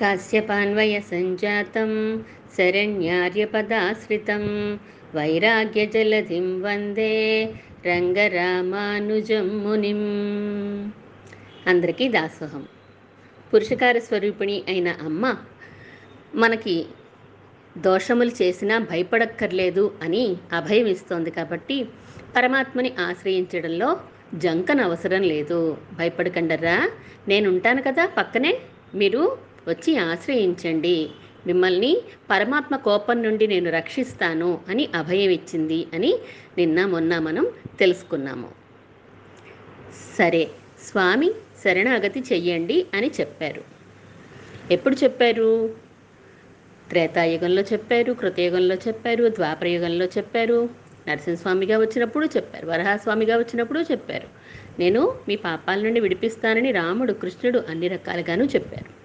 కాశ్యపాన్వయసంజాతం శరణ్యార్యపదాశ్రితం. వైరాగ్య జలధిం వందే రంగరామానుజం మునిం. అందరికీ దాసోహం. పురుషకార స్వరూపిణి అయిన అమ్మ మనకి దోషములు చేసినా భయపడక్కర్లేదు అని అభయం ఇస్తోంది కాబట్టి పరమాత్మని ఆశ్రయించడంలో జంకన అవసరం లేదు. భయపడకండరా నేనుంటాను కదా పక్కనే మీరు వచ్చి ఆశ్రయించండి. మిమ్మల్ని పరమాత్మ కోపం నుండి నేను రక్షిస్తాను అని అభయం ఇచ్చింది అని నిన్న మొన్న మనం తెలుసుకున్నాము. సరే స్వామి శరణాగతి చెయ్యండి అని చెప్పారు. ఎప్పుడు చెప్పారు? త్రేతాయుగంలో చెప్పారు కృతయుగంలో చెప్పారు ద్వాపరయుగంలో చెప్పారు నరసింహస్వామిగా వచ్చినప్పుడు చెప్పారు వరహాస్వామిగా వచ్చినప్పుడు చెప్పారు. నేను మీ పాపాల నుండి విడిపిస్తానని రాముడు కృష్ణుడు అన్ని రకాలుగాను చెప్పారు.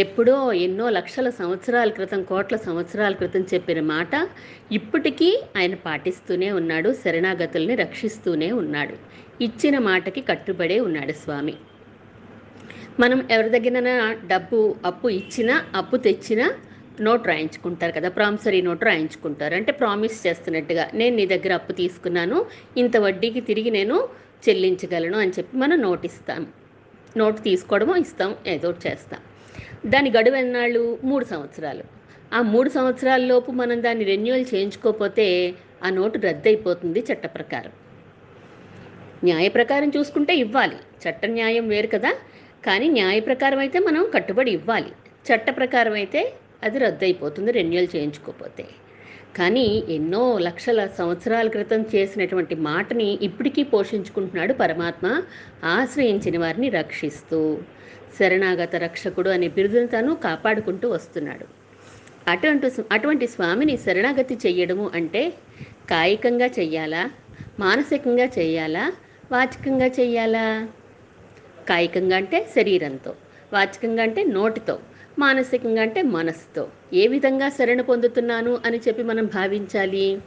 ఎప్పుడో ఎన్నో లక్షల సంవత్సరాల క్రితం కోట్ల సంవత్సరాల క్రితం చెప్పిన మాట ఇప్పటికీ ఆయన పాటిస్తూనే ఉన్నాడు శరణాగతుల్ని రక్షిస్తూనే ఉన్నాడు. ఇచ్చిన మాటకి కట్టుబడే ఉన్నాడు స్వామి. మనం ఎవరి దగ్గర డబ్బు అప్పు ఇచ్చినా అప్పు తెచ్చినా నోట్ రాయించుకుంటారు కదా ప్రామిసరీ నోట్ రాయించుకుంటారు. అంటే ప్రామిస్ చేస్తున్నట్టుగా నేను నీ దగ్గర అప్పు తీసుకున్నాను ఇంత వడ్డీకి తిరిగి నేను చెల్లించగలను అని చెప్పి మనం నోట్ ఇస్తాం నోట్ తీసుకోవడమో ఇస్తాం ఏదో చేస్తాం. దాని గడువు ఎన్నాళ్ళు? మూడు సంవత్సరాలు. ఆ మూడు సంవత్సరాలలోపు మనం దాన్ని రెన్యువల్ చేయించుకోకపోతే ఆ నోటు రద్దయిపోతుంది చట్ట ప్రకారం. న్యాయ ప్రకారం చూసుకుంటే ఇవ్వాలి. చట్ట న్యాయం వేరు కదా. కానీ న్యాయ ప్రకారం అయితే మనం కట్టుబడి ఇవ్వాలి. చట్ట ప్రకారం అయితే అది రద్దయిపోతుంది రెన్యువల్ చేయించుకోకపోతే కానీ ఎన్నో లక్షల సంవత్సరాల క్రితం చేసినటువంటి మాటని ఇప్పటికీ పోషించుకుంటున్నాడు పరమాత్మ ఆశ్రయించిన వారిని రక్షిస్తూ. శరణాగత రక్షకుడు అనే బిరుదును తాను కాపాడుకుంటూ వస్తున్నాడు. అటువంటి అటువంటి స్వామిని శరణాగతి చెయ్యడము అంటే కాయికంగా చెయ్యాలా? మానసికంగా చెయ్యాలా? వాచికంగా చెయ్యాలా? కాయికంగా అంటే శరీరంతో వాచికంగా అంటే నోటితో మానసికంగా అంటే మనసుతో ఏ విధంగా శరణ పొందుతున్నాను అని చెప్పి మనం భావించాలి?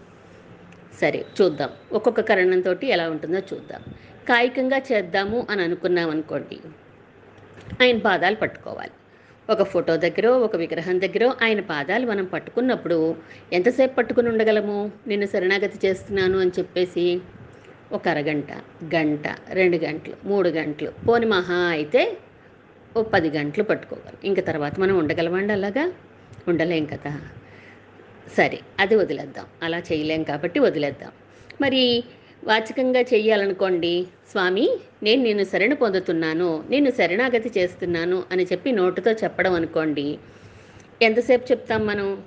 సరే చూద్దాం. ఒక్కొక్క కరణంతో ఎలా ఉంటుందో చూద్దాం. కాయికంగా చేద్దాము అని అనుకున్నాం అనుకోండి ఆయన పాదాలు పట్టుకోవాలి. ఒక ఫోటో దగ్గర ఒక విగ్రహం దగ్గర ఆయన పాదాలు మనం పట్టుకున్నప్పుడు ఎంతసేపు పట్టుకుని ఉండగలము? నేను శరణాగతి చేస్తున్నాను అని చెప్పేసి ఒక అరగంట గంట రెండు గంటలు మూడు గంటలు. పోని మహా అయితే ఓ పది గంటలు పట్టుకోగలం ఇంక తర్వాత మనం ఉండగలమండి అలాగా? ఉండలేం కదా? సరే అది వదిలేద్దాం. అలా చేయలేం కాబట్టి వదిలేద్దాం. మరి వాచకంగా చెయ్యాలనుకోండి స్వామి నేను నిన్ను శరణ పొందుతున్నాను నేను శరణాగతి చేస్తున్నాను అని చెప్పి నోటుతో చెప్పడం అనుకోండి. ఎంతసేపు చెప్తాం మనం?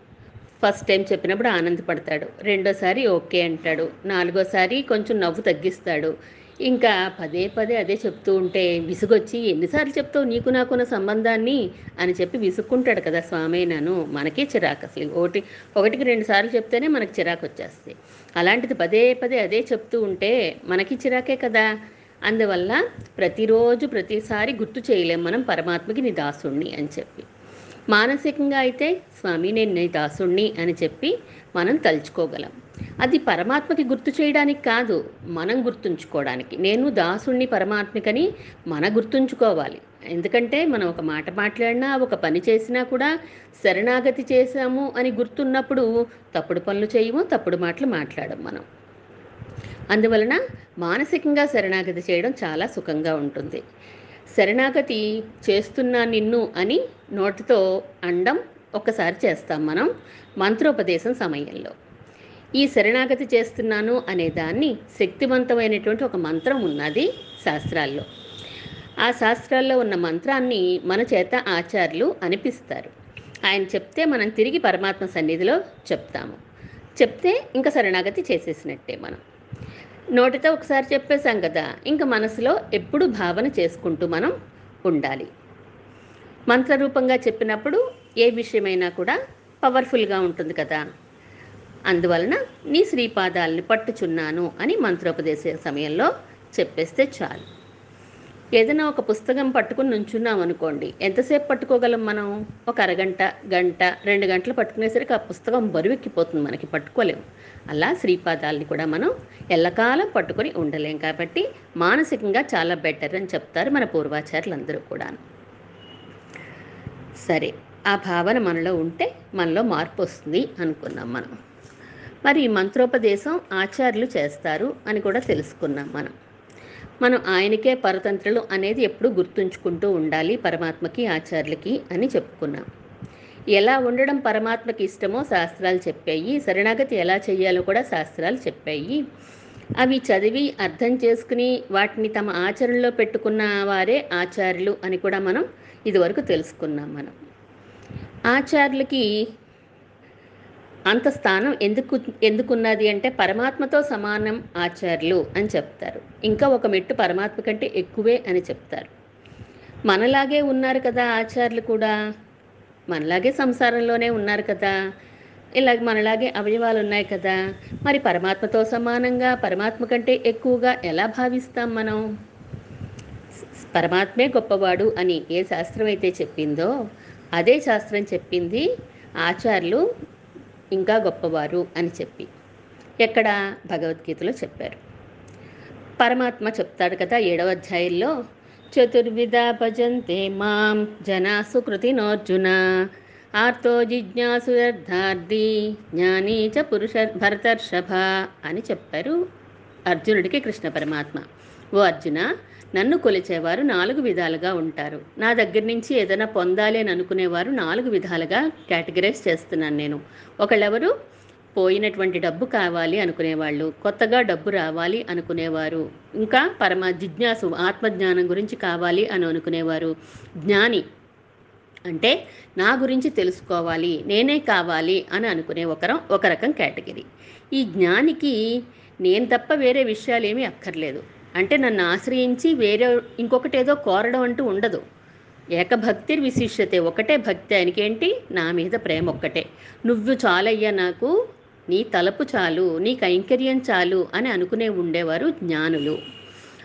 ఫస్ట్ టైం చెప్పినప్పుడు ఆనందపడతాడు. రెండోసారి ఓకే అంటాడు. నాలుగోసారి కొంచెం నవ్వు తగ్గిస్తాడు. ఇంకా పదే పదే అదే చెప్తూ ఉంటే విసుగొచ్చి ఎన్నిసార్లు చెప్తావు నీకు నాకున్న సంబంధాన్ని? అని చెప్పి విసుక్కుంటాడు కదా స్వామి నన్ను మనకే చిరాకు అసలు. ఒకటి ఒకటికి రెండు సార్లు చెప్తేనే మనకి చిరాకు వచ్చేస్తుంది. అలాంటిది పదే పదే అదే చెప్తూ ఉంటే మనకి చిరాకే కదా. అందువల్ల ప్రతిరోజు ప్రతిసారి గుర్తు చేయలేం మనం పరమాత్మకి నీ దాసుణ్ణి అని చెప్పి. మానసికంగా అయితే స్వామి నేను నీ దాసుణ్ణి అని చెప్పి మనం తలుచుకోగలం. అది పరమాత్మకి గుర్తు చేయడానికి కాదు మనం గుర్తుంచుకోవడానికి. నేను దాసుణ్ణి పరమాత్మకని మన గుర్తుంచుకోవాలి. ఎందుకంటే మనం ఒక మాట మాట్లాడినా ఒక పని చేసినా కూడా శరణాగతి చేశాము అని గుర్తున్నప్పుడు తప్పుడు పనులు చేయము తప్పుడు మాటలు మాట్లాడము మనం. అందువలన మానసికంగా శరణాగతి చేయడం చాలా సుఖంగా ఉంటుంది. శరణాగతి చేస్తున్నా నిన్ను అని నోటితో అండం ఒక్కసారి చేస్తాం మనం మంత్రోపదేశం సమయంలో. ఈ శరణాగతి చేస్తున్నాను అనే దాన్ని శక్తివంతమైనటువంటి ఒక మంత్రం ఉన్నది శాస్త్రాల్లో. ఆ శాస్త్రాల్లో ఉన్న మంత్రాన్ని మన చేత ఆచార్యులు అనిపిస్తారు. ఆయన చెప్తే మనం తిరిగి పరమాత్మ సన్నిధిలో చెప్తాము. చెప్తే ఇంకా శరణాగతి చేసేసినట్టే మనం. నోటితో ఒకసారి చెప్పేశాం కదా ఇంకా మనసులో ఎప్పుడు భావన చేసుకుంటూ మనం ఉండాలి. మంత్రరూపంగా చెప్పినప్పుడు ఏ విషయమైనా కూడా పవర్ఫుల్గా ఉంటుంది కదా. అందువలన నీ శ్రీపాదాలని పట్టుచున్నాను అని మంత్రోపదేశ సమయంలో చెప్పేస్తే చాలు. ఏదైనా ఒక పుస్తకం పట్టుకుని నుంచున్నాం అనుకోండి ఎంతసేపు పట్టుకోగలం మనం? ఒక అరగంట గంట రెండు గంటలు పట్టుకునేసరికి ఆ పుస్తకం బరువెక్కిపోతుంది మనకి పట్టుకోలేము అలా శ్రీపాదాలని కూడా మనం ఎల్లకాలం పట్టుకొని ఉండలేం కాబట్టి మానసికంగా చాలా బెటర్ అని చెప్తారు మన పూర్వాచారులు అందరూ కూడా సరే ఆ భావన మనలో ఉంటే మనలో మార్పు వస్తుంది అనుకున్నాం మనం. మరి ఈ మంత్రోపదేశం ఆచార్యులు చేస్తారు అని కూడా తెలుసుకున్నాం మనం. మనం ఆయనకే పరతంత్రులు అనేది ఎప్పుడు గుర్తుంచుకుంటూ ఉండాలి పరమాత్మకి ఆచార్యులకి అని చెప్పుకున్నాం. ఎలా ఉండడం పరమాత్మకి ఇష్టమో శాస్త్రాలు చెప్పాయి. శరణాగతి ఎలా చేయాలో కూడా శాస్త్రాలు చెప్పాయి. అవి చదివి అర్థం చేసుకుని వాటిని తమ ఆచరణలో పెట్టుకున్న వారే ఆచార్యులు అని కూడా మనం ఇదివరకు తెలుసుకున్నాం మనం. ఆచార్యులకి అంత స్థానం ఎందుకు ఎందుకున్నది అంటే పరమాత్మతో సమానం ఆచార్యులు అని చెప్తారు. ఇంకా ఒక మెట్టు పరమాత్మ కంటే ఎక్కువే అని చెప్తారు. మనలాగే ఉన్నారు కదా ఆచార్యులు కూడా. మనలాగే సంసారంలోనే ఉన్నారు కదా. ఇలాగ మనలాగే అవయవాలు ఉన్నాయి కదా. మరి పరమాత్మతో సమానంగా పరమాత్మ కంటే ఎక్కువగా ఎలా భావిస్తాం మనం? పరమాత్మే గొప్పవాడు అని ఏ శాస్త్రం అయితే చెప్పిందో అదే శాస్త్రం చెప్పింది ఆచార్యులు ఇంకా గొప్పవారు అని చెప్పి ఎక్కడ భగవద్గీతలో చెప్పారు. పరమాత్మ చెప్తాడు కదా ఏడవ అధ్యాయంలో చతుర్విధ భజంతే మాం జనా సుకృతినోర్జున ఆర్తో జిజ్ఞాసు అర్థార్థి జ్ఞానీ చ పురుష భరతర్షభ అని చెప్పారు అర్జునుడికి కృష్ణ పరమాత్మ. ఓ అర్జున నన్ను కొలిచేవారు నాలుగు విధాలుగా ఉంటారు. నా దగ్గర నుంచి ఏదైనా పొందాలి అని అనుకునేవారు నాలుగు విధాలుగా కేటగిరైజ్ చేస్తున్నాను నేను. ఒకళ్ళెవరు? పోయినటువంటి డబ్బు కావాలి అనుకునేవాళ్ళు. కొత్తగా డబ్బు రావాలి అనుకునేవారు. ఇంకా పరమ జిజ్ఞాసు ఆత్మజ్ఞానం గురించి కావాలి అని అనుకునేవారు. జ్ఞాని అంటే నా గురించి తెలుసుకోవాలి నేనే కావాలి అని అనుకునే ఒకరం ఒక రకం కేటగిరీ. ఈ జ్ఞానికి నేను తప్ప వేరే విషయాలు ఏమీ అక్కర్లేదు. అంటే నన్ను ఆశ్రయించి వేరే ఇంకొకటి ఏదో కోరడం అంటూ ఉండదు. ఏకభక్తి విశిష్యతే ఒకటే భక్తి ఆయనకేంటి నా మీద ప్రేమ ఒక్కటే. నువ్వు చాలయ్యా నాకు నీ తలపు చాలు నీ కైంకర్యం చాలు అని అనుకునే ఉండేవారు జ్ఞానులు.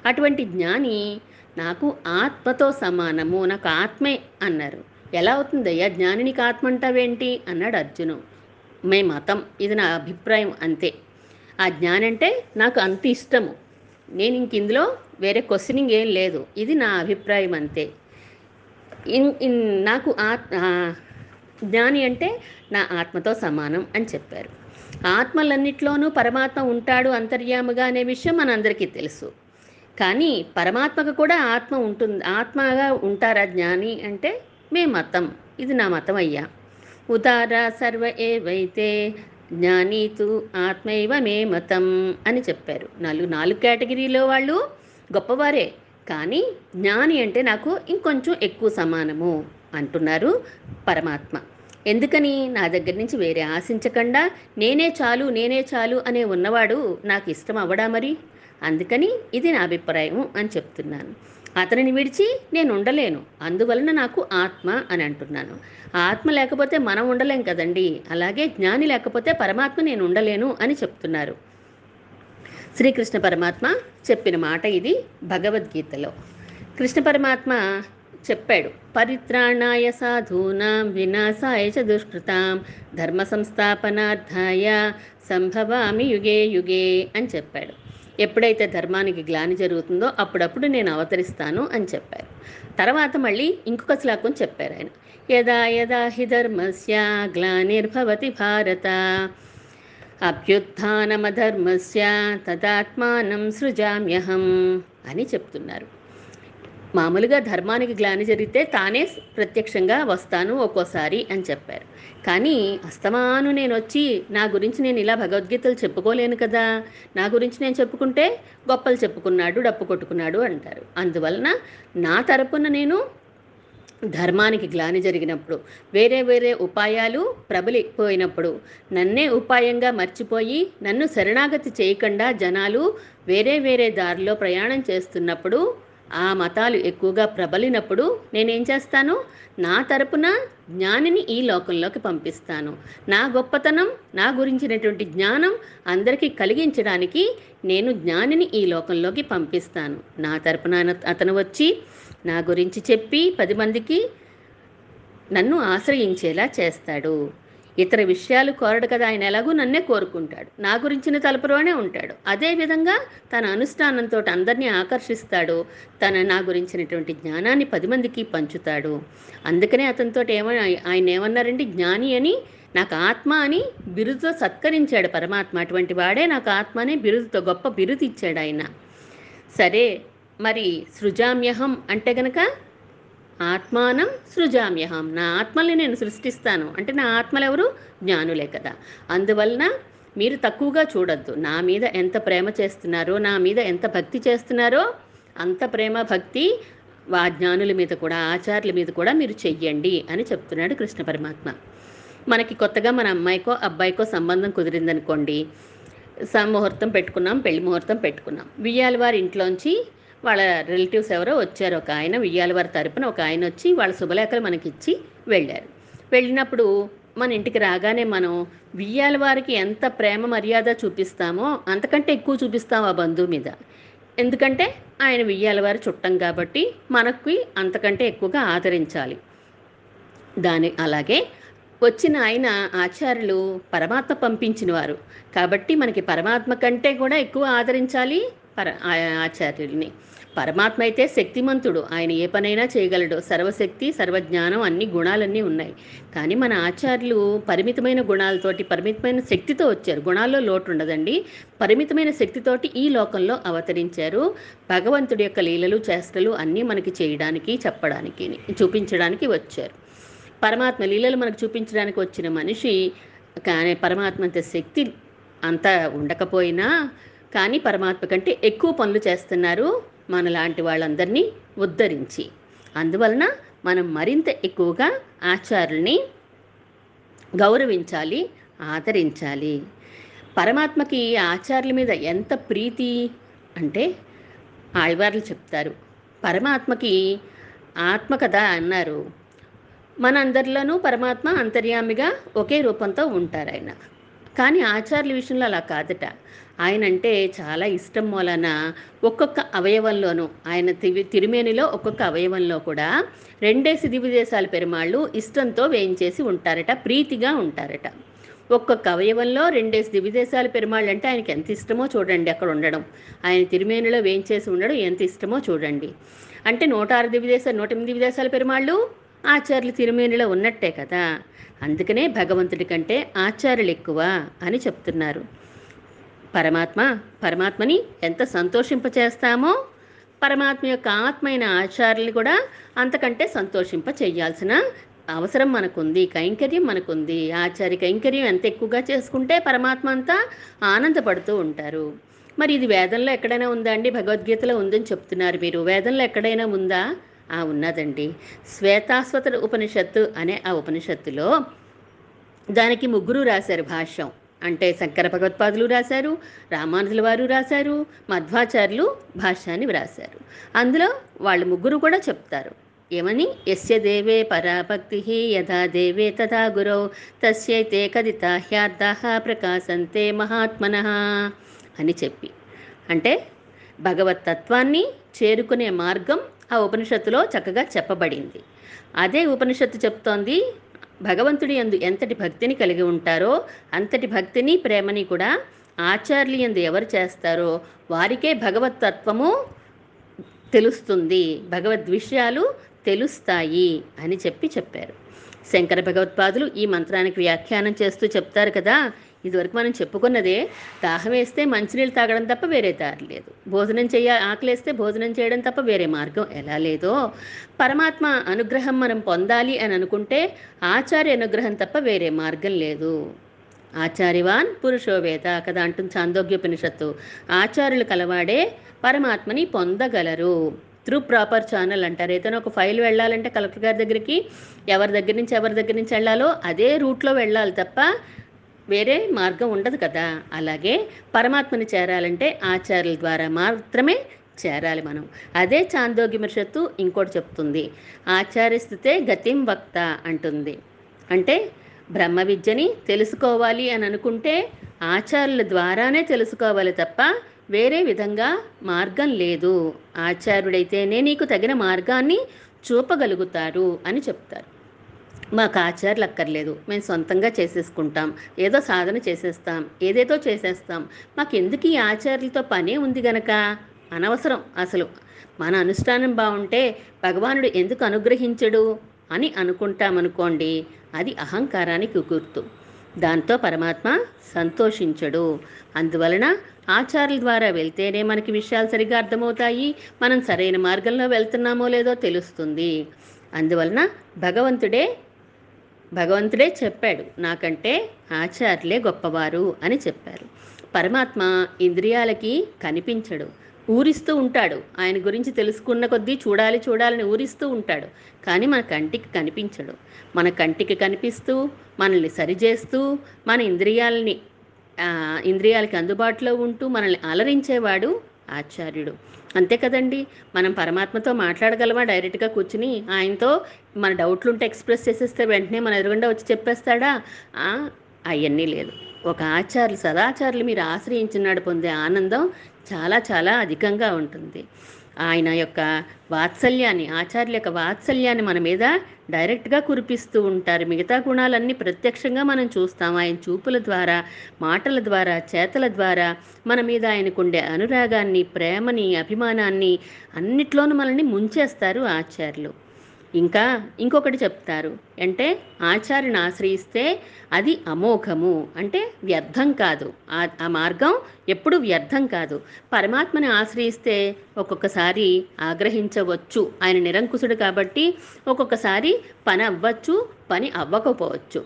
అటువంటి జ్ఞాని నాకు ఆత్మతో సమానము నాకు ఆత్మే అన్నారు. ఎలా అవుతుందయ్యా? జ్ఞానినికి ఆత్మ అంటావేంటి అన్నాడు అర్జును. మే మతం. ఇది నా అభిప్రాయం అంతే. ఆ జ్ఞానంటే నాకు అంత ఇష్టము. నేను ఇంక ఇందులో వేరే క్వశ్చనింగ్ ఏం లేదు. ఇది నా అభిప్రాయం అంతే. ఇన్ ఇన్ నాకు ఆత్ జ్ఞాని అంటే నా ఆత్మతో సమానం అని చెప్పారు. ఆత్మలన్నిట్లోనూ పరమాత్మ ఉంటాడు అంతర్యాముగా అనే విషయం మనందరికీ తెలుసు. కానీ పరమాత్మకు కూడా ఆత్మ ఉంటుంది ఆత్మగా ఉంటారా జ్ఞాని అంటే మే మతం. ఇది నా మతం అయ్యా. ఉదార సర్వ ఏవైతే జ్ఞానీతు ఆత్మైవ మే మతం అని చెప్పారు. నాలుగు నాలుగు కేటగిరీలో వాళ్ళు గొప్పవారే. కానీ జ్ఞాని అంటే నాకు ఇంకొంచెం ఎక్కువ సమానము అంటున్నారు పరమాత్మ. ఎందుకని? నా దగ్గర నుంచి వేరే ఆశించకుండా. నేనే చాలు నేనే చాలు అనే ఉన్నవాడు నాకు ఇష్టం అవ్వడా మరి? అందుకని ఇది నా అభిప్రాయం అని చెప్తున్నాను. అతనిని విడిచి నేను ఉండలేను. అందువలన నాకు ఆత్మ అని అంటున్నాను. ఆత్మ లేకపోతే మనం ఉండలేం కదండి. అలాగే జ్ఞాని లేకపోతే పరమాత్మ నేను ఉండలేను అని చెప్తున్నారు. శ్రీకృష్ణ పరమాత్మ చెప్పిన మాట ఇది భగవద్గీతలో. కృష్ణ పరమాత్మ చెప్పాడు పరిత్రాణాయ సాధూనాం వినాశాయ చ దుష్కృతాం ధర్మ సంస్థాపనార్థాయ సంభవామి యుగే యుగే అని చెప్పాడు. ఎప్పుడైతే ధర్మానికి గ్లాని జరుగుతుందో అప్పుడప్పుడు నేను అవతరిస్తాను అని చెప్పారు. తర్వాత మళ్ళీ ఇంకొక శ్లోకం చెప్పారు ఆయన. యదా యదా హి ధర్మస్య గ్లానిర్భవతి భారత. అభ్యుత్నమధర్మస్య తదాత్మానం సృజామ్యహం అని చెప్తున్నారు. మామూలుగా ధర్మానికి గ్లాని జరిగితే తానే ప్రత్యక్షంగా వస్తాను ఒక్కోసారి అని చెప్పారు. కానీ అస్తమాను నేను వచ్చి నా గురించి నేను ఇలా భగవద్గీతలు చెప్పుకోలేను కదా నా గురించి నేను చెప్పుకుంటే గొప్పలు చెప్పుకున్నాడు డప్పు కొట్టుకున్నాడు అంటారు. అందువలన నా తరపున నేను ధర్మానికి గ్లాని జరిగినప్పుడు వేరే వేరే ఉపాయాలు ప్రబలిపోయినప్పుడు నన్నే ఉపాయంగా మర్చిపోయి నన్ను శరణాగతి చేయకుండా జనాలు వేరే వేరే దారిలో ప్రయాణం చేస్తున్నప్పుడు ఆ మతాలు ఎక్కువగా ప్రబలినప్పుడు నేనేం చేస్తాను? నా తరపున జ్ఞానిని ఈ లోకంలోకి పంపిస్తాను. నా గొప్పతనం నా గురించినటువంటి జ్ఞానం అందరికీ కలిగించడానికి నేను జ్ఞానిని ఈ లోకంలోకి పంపిస్తాను. నా తరపున అతను వచ్చి నా గురించి చెప్పి పది మందికి నన్ను ఆశ్రయించేలా చేస్తాడు. ఇతర విషయాలు కోరడు కదా ఆయన ఎలాగూ నన్నే కోరుకుంటాడు. నా గురించిన తలుపులోనే ఉంటాడు. అదేవిధంగా తన అనుష్ఠానంతో అందరినీ ఆకర్షిస్తాడు. తన నా గురించినటువంటి జ్ఞానాన్ని పది మందికి పంచుతాడు. అందుకనే అతనితో ఏమని ఆయన ఏమన్నారండి? జ్ఞాని అని నాకు ఆత్మ అని బిరుదుతో సత్కరించాడు పరమాత్మ. అటువంటి వాడే నాకు ఆత్మ అనే బిరుదుతో గొప్ప బిరుదు ఇచ్చాడు ఆయన. సరే మరి సృజామ్యహం అంటే గనక ఆత్మానం సృజామ్యహం. నా ఆత్మల్ని నేను సృష్టిస్తాను. అంటే నా ఆత్మలు ఎవరు జ్ఞానులే కదా. అందువలన మీరు తక్కువగా చూడొద్దు. నా మీద ఎంత ప్రేమ చేస్తున్నారో నా మీద ఎంత భక్తి చేస్తున్నారో అంత ప్రేమ భక్తి ఆ జ్ఞానుల మీద కూడా ఆచార్యుల మీద కూడా మీరు చెయ్యండి అని చెప్తున్నాడు కృష్ణ పరమాత్మ. మనకి కొత్తగా మన అమ్మాయికో అబ్బాయికో సంబంధం కుదిరిందనుకోండి. స- ముహూర్తం పెట్టుకున్నాం పెళ్ళి ముహూర్తం పెట్టుకున్నాం. వియ్యాల వారి ఇంట్లోంచి వాళ్ళ రిలేటివ్స్ ఎవరో వచ్చారు. ఒక ఆయన వియ్యాలవారి తరపున ఒక ఆయన వచ్చి వాళ్ళ శుభలేఖలు మనకి ఇచ్చి వెళ్ళారు. వెళ్ళినప్పుడు మన ఇంటికి రాగానే మనం వియ్యాల వారికి ఎంత ప్రేమ మర్యాద చూపిస్తామో అంతకంటే ఎక్కువ చూపిస్తాం ఆ బంధువు మీద. ఎందుకంటే ఆయన వియ్యాల వారి చుట్టం కాబట్టి మనకి అంతకంటే ఎక్కువగా ఆదరించాలి. దాని అలాగే వచ్చిన ఆయన ఆచార్యులు పరమాత్మ పంపించిన వారు కాబట్టి మనకి పరమాత్మ కంటే కూడా ఎక్కువ ఆదరించాలి పర ఆచార్యుల్ని పరమాత్మ అయితే శక్తిమంతుడు. ఆయన ఏ పనైనా చేయగలడు. సర్వశక్తి సర్వజ్ఞానం అన్ని గుణాలన్నీ ఉన్నాయి. కానీ మన ఆచార్యులు పరిమితమైన గుణాలతోటి పరిమితమైన శక్తితో వచ్చారు. గుణాల్లో లోటు ఉండదండి పరిమితమైన శక్తితోటి ఈ లోకంలో అవతరించారు. భగవంతుడి యొక్క లీలలు చేష్టలు అన్నీ మనకి చేయడానికి చెప్పడానికి చూపించడానికి వచ్చారు. పరమాత్మ లీలలు మనకు చూపించడానికి వచ్చిన మనిషి కానీ పరమాత్మ అంత శక్తి అంతా ఉండకపోయినా కానీ పరమాత్మ కంటే ఎక్కువ పనులు చేస్తున్నారు మనలాంటి వాళ్ళందరినీ ఉద్ధరించి. అందువలన మనం మరింత ఎక్కువగా ఆచారుల్ని గౌరవించాలి ఆదరించాలి. పరమాత్మకి ఆచార్యుల మీద ఎంత ప్రీతి అంటే ఆళ్వార్లు చెప్తారు. పరమాత్మకి ఆత్మ కదా అన్నారు. మనందరిలోనూ పరమాత్మ అంతర్యామిగా ఒకే రూపంతో ఉంటారు ఆయన కానీ ఆచార్యుల విషయంలో అలా కాదట. ఆయన అంటే చాలా ఇష్టం మూలన ఒక్కొక్క అవయవంలోనూ ఆయన తివి తిరుమేనిలో ఒక్కొక్క అవయవంలో కూడా రెండేసి దివిదేశాల పెరుమాళ్ళు ఇష్టంతో వేయించేసి ఉంటారట ప్రీతిగా ఉంటారట. ఒక్కొక్క అవయవంలో రెండేసి దివిదేశాల పెరుమాళ్ళు అంటే ఆయనకి ఎంత ఇష్టమో చూడండి అక్కడ ఉండడం. ఆయన తిరుమేనిలో వేయించేసి ఉండడం ఎంత ఇష్టమో చూడండి. అంటే నూట ఆరు దివిదేశాలు నూట ఎనిమిది దివిదేశాల పెరుమాళ్ళు? ఆచార్యులు తిరుమేనిలో ఉన్నట్టే కదా. అందుకనే భగవంతుడి కంటే ఆచార్యులు ఎక్కువ అని చెప్తున్నారు. పరమాత్మ పరమాత్మని ఎంత సంతోషింపచేస్తామో పరమాత్మ యొక్క ఆత్మ అయిన కూడా అంతకంటే సంతోషింప చేయాల్సిన అవసరం మనకుంది కైంకర్యం మనకుంది. ఆచార్య కైంకర్యం ఎంత ఎక్కువగా చేసుకుంటే పరమాత్మ అంతా ఆనందపడుతూ ఉంటారు. మరి ఇది వేదంలో ఎక్కడైనా ఉందా అండి? భగవద్గీతలో ఉందని చెప్తున్నారు మీరు. వేదంలో ఎక్కడైనా ఉందా? ఆ ఉన్నదండి. శ్వేతాశ్వత ఉపనిషత్తు అనే ఆ ఉపనిషత్తులో దానికి ముగ్గురు రాశారు భాష్యం. అంటే శంకర భగవత్పాదులు రాశారు రామానుజుల వారు రాశారు మధ్వాచార్యులు భాష్యాన్ని వ్రాశారు. అందులో వాళ్ళు ముగ్గురు కూడా చెప్తారు. ఏమని? ఎస్య దేవే పరాభక్తి యథా దేవే తథా గురౌ తస్యైతే కదితా హ్యార్థ ప్రకాశంతే మహాత్మన అని చెప్పి. అంటే భగవత్ తత్వాన్ని చేరుకునే మార్గం ఆ ఉపనిషత్తులో చక్కగా చెప్పబడింది. అదే ఉపనిషత్తు చెప్తోంది భగవంతుడి యందు ఎంతటి భక్తిని కలిగి ఉంటారో అంతటి భక్తిని ప్రేమని కూడా ఆచార్యులు యందు ఎవరు చేస్తారో వారికే భగవతత్వము తెలుస్తుంది. భగవద్ విషయాలు తెలుస్తాయి అని చెప్పి చెప్పారు. శంకర భగవత్పాదులు ఈ మంత్రానికి వ్యాఖ్యానం చేస్తూ చెప్తారు కదా ఇదివరకు మనం చెప్పుకున్నదే దాహం వేస్తే మంచినీళ్ళు తాగడం తప్ప వేరే దారి లేదు. భోజనం చేయ ఆకలేస్తే భోజనం చేయడం తప్ప వేరే మార్గం ఎలా లేదో పరమాత్మ అనుగ్రహం మనం పొందాలి అని అనుకుంటే ఆచార్య అనుగ్రహం తప్ప వేరే మార్గం లేదు. ఆచార్యవాన్ పురుషోవేత కదా అంటుంది చాందోగ్యోపనిషత్తు. ఆచార్యులు కలవాడే పరమాత్మని పొందగలరు. త్రూ ప్రాపర్ ఛానల్ అంటారు. ఏదైనా ఒక ఫైల్ వెళ్ళాలంటే కలెక్టర్ గారి దగ్గరికి ఎవరి దగ్గర నుంచి ఎవరి దగ్గర నుంచి వెళ్ళాలో అదే రూట్లో వెళ్ళాలి తప్ప వేరే మార్గం ఉండదు కదా. అలాగే పరమాత్మని చేరాలంటే ఆచార్యుల ద్వారా మాత్రమే చేరాలి మనం. అదే చాందోగ్యమర్షత్తు ఇంకోటి చెప్తుంది. ఆచార్యస్థితే గతిం వక్త అంటుంది. అంటే బ్రహ్మ విద్యని తెలుసుకోవాలి అని అనుకుంటే ఆచార్యుల ద్వారానే తెలుసుకోవాలి తప్ప వేరే విధంగా మార్గం లేదు. ఆచార్యుడైతేనే నీకు తగిన మార్గాన్ని చూపగలుగుతారు అని చెప్తారు. మాకు ఆచారాలు అక్కర్లేదు మేము సొంతంగా చేసేసుకుంటాం. ఏదో సాధన చేసేస్తాం. ఏదేదో చేసేస్తాం. మాకు ఎందుకు ఈ ఆచారాలతో పనే ఉంది గనక? అనవసరం అసలు. మన అనుష్ఠానం బాగుంటే భగవానుడు ఎందుకు అనుగ్రహించడు? అని అనుకుంటామనుకోండి. అది అహంకారానికి గుర్తు. దాంతో పరమాత్మ సంతోషించడు. అందువలన ఆచారాల ద్వారా వెళ్తేనే మనకి విషయాలు సరిగా అర్థమవుతాయి. మనం సరైన మార్గంలో వెళ్తున్నామో లేదో తెలుస్తుంది. అందువలన భగవంతుడే భగవంతుడే చెప్పాడు నాకంటే ఆచార్యులే గొప్పవారు అని చెప్పారు. పరమాత్మ ఇంద్రియాలకి కనిపించడు ఊరిస్తూ ఉంటాడు. ఆయన గురించి తెలుసుకున్న కొద్దీ చూడాలి చూడాలని ఊరిస్తూ ఉంటాడు కానీ మన కంటికి కనిపించడు. మన కంటికి కనిపిస్తూ మనల్ని సరిచేస్తూ మన ఇంద్రియాలని ఇంద్రియాలకి అందుబాటులో ఉంటూ మనల్ని అలరించేవాడు ఆచార్యుడు. అంతే కదండి. మనం పరమాత్మతో మాట్లాడగలమా? డైరెక్ట్గా కూర్చుని ఆయనతో మన డౌట్లు ఉంటే ఎక్స్ప్రెస్ చేసేస్తే వెంటనే మన ఎదురుగుండా వచ్చి చెప్పేస్తాడా? అవన్నీ లేదు. ఒక ఆచార్యులు సదాచారులు మీరు ఆశ్రయించినాడు పొందే ఆనందం చాలా చాలా అధికంగా ఉంటుంది. ఆయన యొక్క వాత్సల్యాన్ని ఆచార్యుల యొక్క వాత్సల్యాన్ని మన మీద డైరెక్ట్గా కురిపిస్తూ ఉంటారు. మిగతా గుణాలన్నీ ప్రత్యక్షంగా మనం చూస్తాం. ఆయన చూపుల ద్వారా మాటల ద్వారా చేతల ద్వారా మన మీద ఆయనకుండే అనురాగాన్ని ప్రేమని అభిమానాన్ని అన్నిట్లోనూ మనల్ని ముంచేస్తారు ఆచార్యులు. ఇంకా ఇంకొకటి చెప్తారు. అంటే ఆచార్యను ఆశ్రయిస్తే అది అమోఘము. అంటే వ్యర్థం కాదు. ఆ ఆ మార్గం ఎప్పుడు వ్యర్థం కాదు. పరమాత్మని ఆశ్రయిస్తే ఒక్కొక్కసారి ఆగ్రహించవచ్చు. ఆయన నిరంకుశుడు కాబట్టి ఒక్కొక్కసారి పని అవ్వచ్చు పని అవ్వకపోవచ్చు.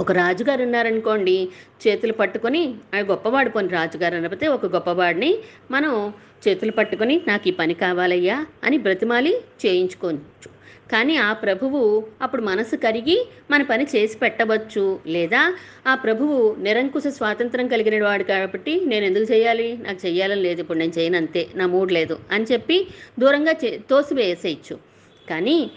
ఒక రాజుగారు ఉన్నారనుకోండి చేతులు పట్టుకొని ఆ గొప్పవాడు పోని రాజుగారు అనకపోతే ఒక గొప్పవాడిని మనం చేతులు పట్టుకొని నాకు ఈ పని కావాలయ్యా అని బ్రతిమాలి చేయించుకోవచ్చు. కానీ ఆ ప్రభువు అప్పుడు మనసు కరిగి మన పని చేసి పెట్టవచ్చు. లేదా ఆ ప్రభువు నిరంకుశ స్వాతంత్రం కలిగిన వాడు కాబట్టి నేను ఎందుకు చేయాలి? నాకు చేయాలని లేదు. ఇప్పుడు నేను చేయను అంతే. నా మూడ్ లేదు అని చెప్పి దూరంగా చే తోసివేసేయచ్చు. కానీ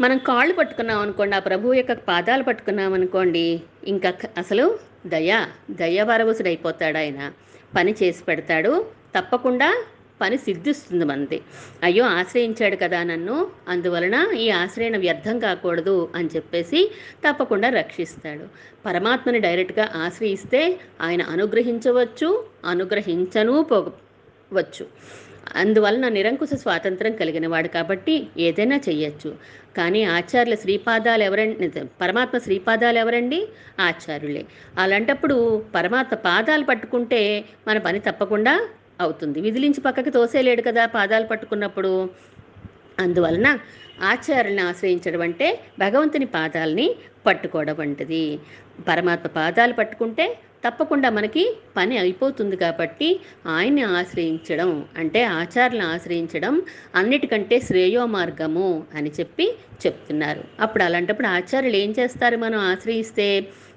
మనం కాళ్ళు పట్టుకున్నాం అనుకోండి ఆ ప్రభువు యొక్క పాదాలు పట్టుకున్నాం అనుకోండి ఇంకా అసలు దయ దయవరవసుడైపోతాడు ఆయన. పని చేసి పెడతాడు. తప్పకుండా పని సిద్ధిస్తుంది మనది. అయ్యో ఆశ్రయించాడు కదా నన్ను అందువలన ఈ ఆశ్రయణ వ్యర్థం కాకూడదు అని చెప్పేసి తప్పకుండా రక్షిస్తాడు. పరమాత్మని డైరెక్ట్గా ఆశ్రయిస్తే ఆయన అనుగ్రహించవచ్చు అనుగ్రహించను పోవచ్చు. అందువలన నిరంకుశ స్వాతంత్రం కలిగిన వాడు కాబట్టి ఏదైనా చెయ్యొచ్చు. కానీ ఆచార్యుల శ్రీపాదాలు ఎవరండి పరమాత్మ శ్రీపాదాలు ఎవరండి? ఆచార్యులే. అలాంటప్పుడు పరమాత్మ పాదాలు పట్టుకుంటే మన పని తప్పకుండా అవుతుంది. విదిలించి పక్కకి తోసేయలేడు కదా పాదాలు పట్టుకున్నప్పుడు. అందువలన ఆచార్యులను ఆశ్రయించడం అంటే భగవంతుని పాదాలని పట్టుకోవడం వంటిది. పరమాత్మ పాదాలు పట్టుకుంటే తప్పకుండా మనకి పని అయిపోతుంది కాబట్టి ఆయన్ని ఆశ్రయించడం అంటే ఆచార్యులను ఆశ్రయించడం అన్నిటికంటే శ్రేయో మార్గము అని చెప్పి చెప్తున్నారు. అప్పుడు అలాంటప్పుడు ఆచార్యులు ఏం చేస్తారు? మనం ఆశ్రయిస్తే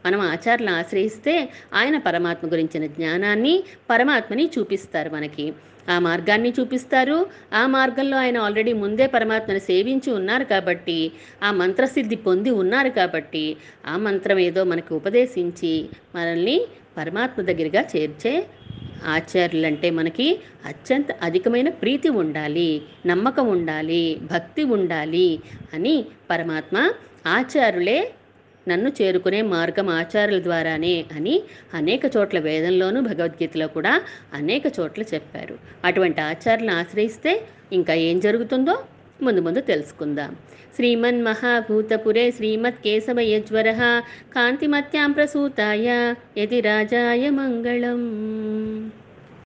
మనం ఆచార్యులను ఆశ్రయిస్తే ఆయన పరమాత్మ గురించిన జ్ఞానాన్ని పరమాత్మని చూపిస్తారు మనకి. ఆ మార్గాన్ని చూపిస్తారు. ఆ మార్గంలో ఆయన ఆల్రెడీ ముందే పరమాత్మను సేవించి ఉన్నారు కాబట్టి ఆ మంత్రసిద్ధి పొంది ఉన్నారు కాబట్టి ఆ మంత్రం ఏదో మనకు ఉపదేశించి మనల్ని పరమాత్మ దగ్గరగా చేర్చే ఆచార్యులంటే మనకి అత్యంత అధికమైన ప్రీతి ఉండాలి నమ్మకం ఉండాలి భక్తి ఉండాలి అని పరమాత్మ ఆచార్యులే నన్ను చేరుకునే మార్గం ఆచారాల ద్వారానే అని అనేక చోట్ల వేదంలోనూ భగవద్గీతలో కూడా అనేక చోట్ల చెప్పారు. అటువంటి ఆచారాలను ఆశ్రయిస్తే ఇంకా ఏం జరుగుతుందో ముందు ముందు తెలుసుకుందాం. శ్రీమన్ మహాభూతపురే శ్రీమత్ కేశవ యజ్వర కాంతిమత్యాం ప్రసూతాయ యతిరాజాయ మంగళం.